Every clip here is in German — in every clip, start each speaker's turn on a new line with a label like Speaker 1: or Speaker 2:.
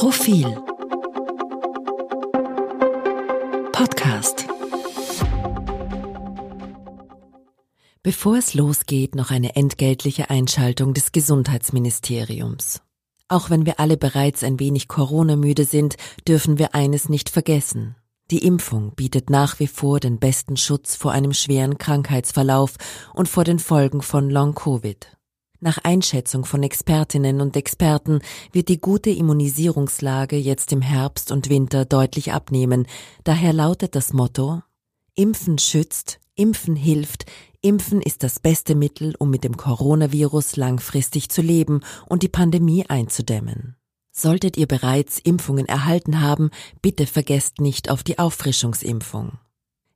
Speaker 1: Profil Podcast Bevor es losgeht, noch eine entgeltliche Einschaltung des Gesundheitsministeriums. Auch wenn wir alle bereits ein wenig Corona-müde sind, dürfen wir eines nicht vergessen. Die Impfung bietet nach wie vor den besten Schutz vor einem schweren Krankheitsverlauf und vor den Folgen von Long-Covid. Nach Einschätzung von Expertinnen und Experten wird die gute Immunisierungslage jetzt im Herbst und Winter deutlich abnehmen. Daher lautet das Motto Impfen schützt, Impfen hilft, Impfen ist das beste Mittel, um mit dem Coronavirus langfristig zu leben und die Pandemie einzudämmen. Solltet ihr bereits Impfungen erhalten haben, bitte vergesst nicht auf die Auffrischungsimpfung.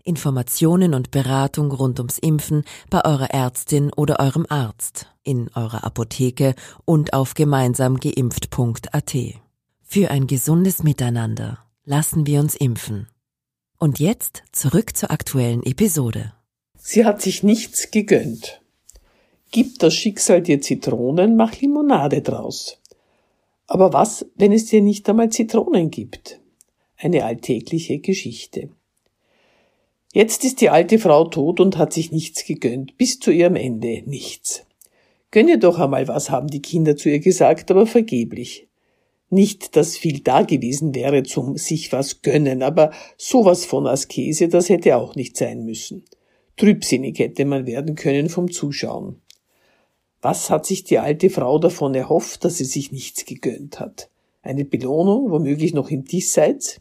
Speaker 1: Informationen und Beratung rund ums Impfen bei eurer Ärztin oder eurem Arzt, in eurer Apotheke und auf gemeinsamgeimpft.at. Für ein gesundes Miteinander lassen wir uns impfen. Und jetzt zurück zur aktuellen Episode.
Speaker 2: Sie hat sich nichts gegönnt. Gib das Schicksal dir Zitronen, mach Limonade draus. Aber was, wenn es dir nicht einmal Zitronen gibt? Eine alltägliche Geschichte. Jetzt ist die alte Frau tot und hat sich nichts gegönnt, bis zu ihrem Ende nichts. Gönn ihr doch einmal was, haben die Kinder zu ihr gesagt, aber vergeblich. Nicht, dass viel da gewesen wäre zum sich was gönnen, aber sowas von Askese, das hätte auch nicht sein müssen. Trübsinnig hätte man werden können vom Zuschauen. Was hat sich die alte Frau davon erhofft, dass sie sich nichts gegönnt hat? Eine Belohnung, womöglich noch im Diesseits?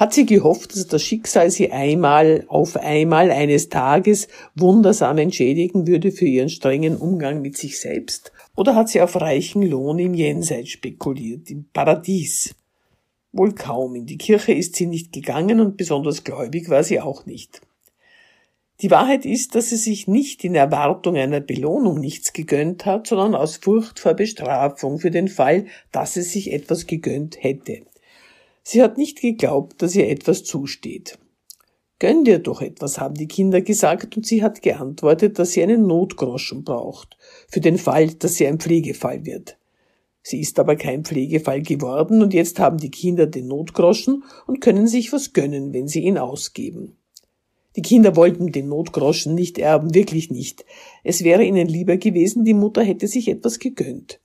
Speaker 2: Hat sie gehofft, dass das Schicksal sie einmal auf einmal eines Tages wundersam entschädigen würde für ihren strengen Umgang mit sich selbst? Oder hat sie auf reichen Lohn im Jenseits spekuliert, im Paradies? Wohl kaum, in die Kirche ist sie nicht gegangen und besonders gläubig war sie auch nicht. Die Wahrheit ist, dass sie sich nicht in Erwartung einer Belohnung nichts gegönnt hat, sondern aus Furcht vor Bestrafung für den Fall, dass sie sich etwas gegönnt hätte. Sie hat nicht geglaubt, dass ihr etwas zusteht. Gönn dir doch etwas, haben die Kinder gesagt, und sie hat geantwortet, dass sie einen Notgroschen braucht, für den Fall, dass sie ein Pflegefall wird. Sie ist aber kein Pflegefall geworden, und jetzt haben die Kinder den Notgroschen und können sich was gönnen, wenn sie ihn ausgeben. Die Kinder wollten den Notgroschen nicht erben, wirklich nicht. Es wäre ihnen lieber gewesen, die Mutter hätte sich etwas gegönnt.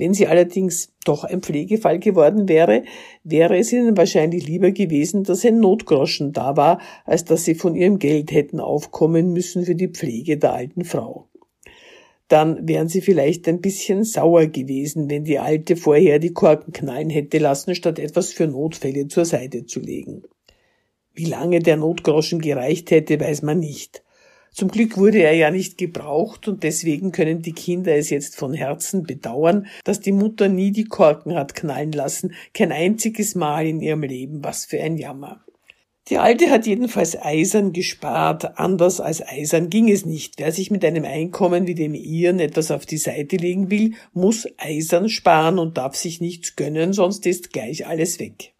Speaker 2: Wenn sie allerdings doch ein Pflegefall geworden wäre, wäre es ihnen wahrscheinlich lieber gewesen, dass ein Notgroschen da war, als dass sie von ihrem Geld hätten aufkommen müssen für die Pflege der alten Frau. Dann wären sie vielleicht ein bisschen sauer gewesen, wenn die Alte vorher die Korken knallen hätte lassen, statt etwas für Notfälle zur Seite zu legen. Wie lange der Notgroschen gereicht hätte, weiß man nicht. Zum Glück wurde er ja nicht gebraucht und deswegen können die Kinder es jetzt von Herzen bedauern, dass die Mutter nie die Korken hat knallen lassen, kein einziges Mal in ihrem Leben, was für ein Jammer. Die Alte hat jedenfalls eisern gespart, anders als eisern ging es nicht. Wer sich mit einem Einkommen wie dem ihren etwas auf die Seite legen will, muss eisern sparen und darf sich nichts gönnen, sonst ist gleich alles weg.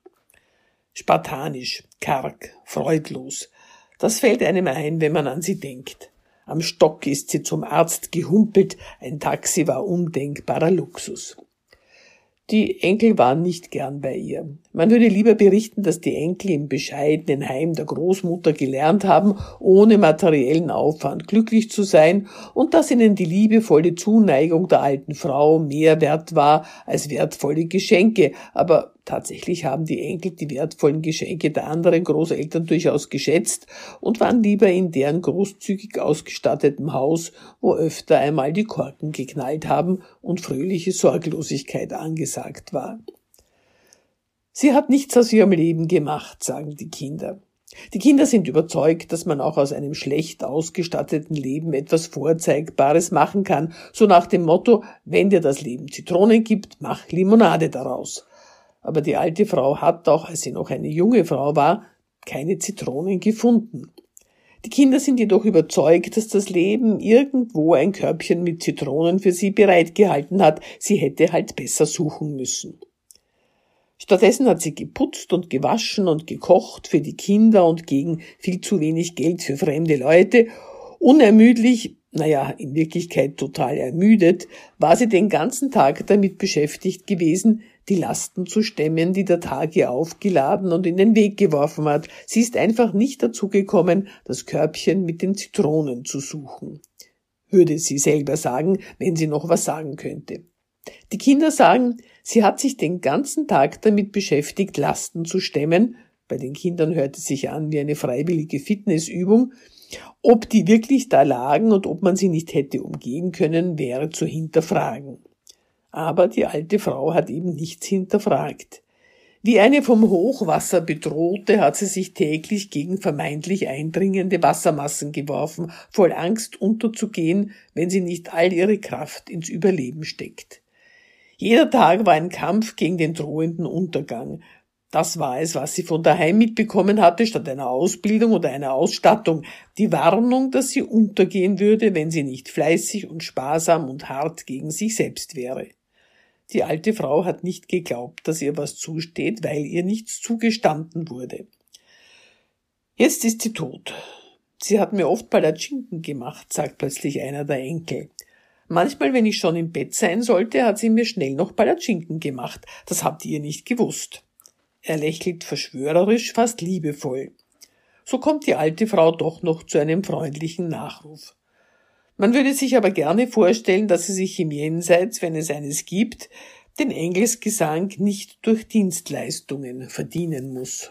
Speaker 2: Spartanisch, karg, freudlos, das fällt einem ein, wenn man an sie denkt. Am Stock ist sie zum Arzt gehumpelt, ein Taxi war undenkbarer Luxus. Die Enkel waren nicht gern bei ihr. Man würde lieber berichten, dass die Enkel im bescheidenen Heim der Großmutter gelernt haben, ohne materiellen Aufwand glücklich zu sein und dass ihnen die liebevolle Zuneigung der alten Frau mehr wert war als wertvolle Geschenke. Aber tatsächlich haben die Enkel die wertvollen Geschenke der anderen Großeltern durchaus geschätzt und waren lieber in deren großzügig ausgestattetem Haus, wo öfter einmal die Korken geknallt haben und fröhliche Sorglosigkeit angesagt war. Sie hat nichts aus ihrem Leben gemacht, sagen die Kinder. Die Kinder sind überzeugt, dass man auch aus einem schlecht ausgestatteten Leben etwas Vorzeigbares machen kann, so nach dem Motto, wenn dir das Leben Zitronen gibt, mach Limonade daraus. Aber die alte Frau hat, auch als sie noch eine junge Frau war, keine Zitronen gefunden. Die Kinder sind jedoch überzeugt, dass das Leben irgendwo ein Körbchen mit Zitronen für sie bereitgehalten hat, sie hätte halt besser suchen müssen. Stattdessen hat sie geputzt und gewaschen und gekocht für die Kinder und gegen viel zu wenig Geld für fremde Leute. Unermüdlich naja, in Wirklichkeit total ermüdet, war sie den ganzen Tag damit beschäftigt gewesen, die Lasten zu stemmen, die der Tag ihr aufgeladen und in den Weg geworfen hat. Sie ist einfach nicht dazu gekommen, das Körbchen mit den Zitronen zu suchen. Würde sie selber sagen, wenn sie noch was sagen könnte. Die Kinder sagen, sie hat sich den ganzen Tag damit beschäftigt, Lasten zu stemmen. Bei den Kindern hört es sich an wie eine freiwillige Fitnessübung. Ob die wirklich da lagen und ob man sie nicht hätte umgehen können, wäre zu hinterfragen. Aber die alte Frau hat eben nichts hinterfragt. Wie eine vom Hochwasser bedrohte, hat sie sich täglich gegen vermeintlich eindringende Wassermassen geworfen, voll Angst unterzugehen, wenn sie nicht all ihre Kraft ins Überleben steckt. Jeder Tag war ein Kampf gegen den drohenden Untergang. Das war es, was sie von daheim mitbekommen hatte, statt einer Ausbildung oder einer Ausstattung. Die Warnung, dass sie untergehen würde, wenn sie nicht fleißig und sparsam und hart gegen sich selbst wäre. Die alte Frau hat nicht geglaubt, dass ihr was zusteht, weil ihr nichts zugestanden wurde. Jetzt ist sie tot. Sie hat mir oft Palatschinken gemacht, sagt plötzlich einer der Enkel. Manchmal, wenn ich schon im Bett sein sollte, hat sie mir schnell noch Palatschinken gemacht. Das habt ihr nicht gewusst. Er lächelt verschwörerisch, fast liebevoll. So kommt die alte Frau doch noch zu einem freundlichen Nachruf. Man würde sich aber gerne vorstellen, dass sie sich im Jenseits, wenn es eines gibt, den Engelsgesang nicht durch Dienstleistungen verdienen muss.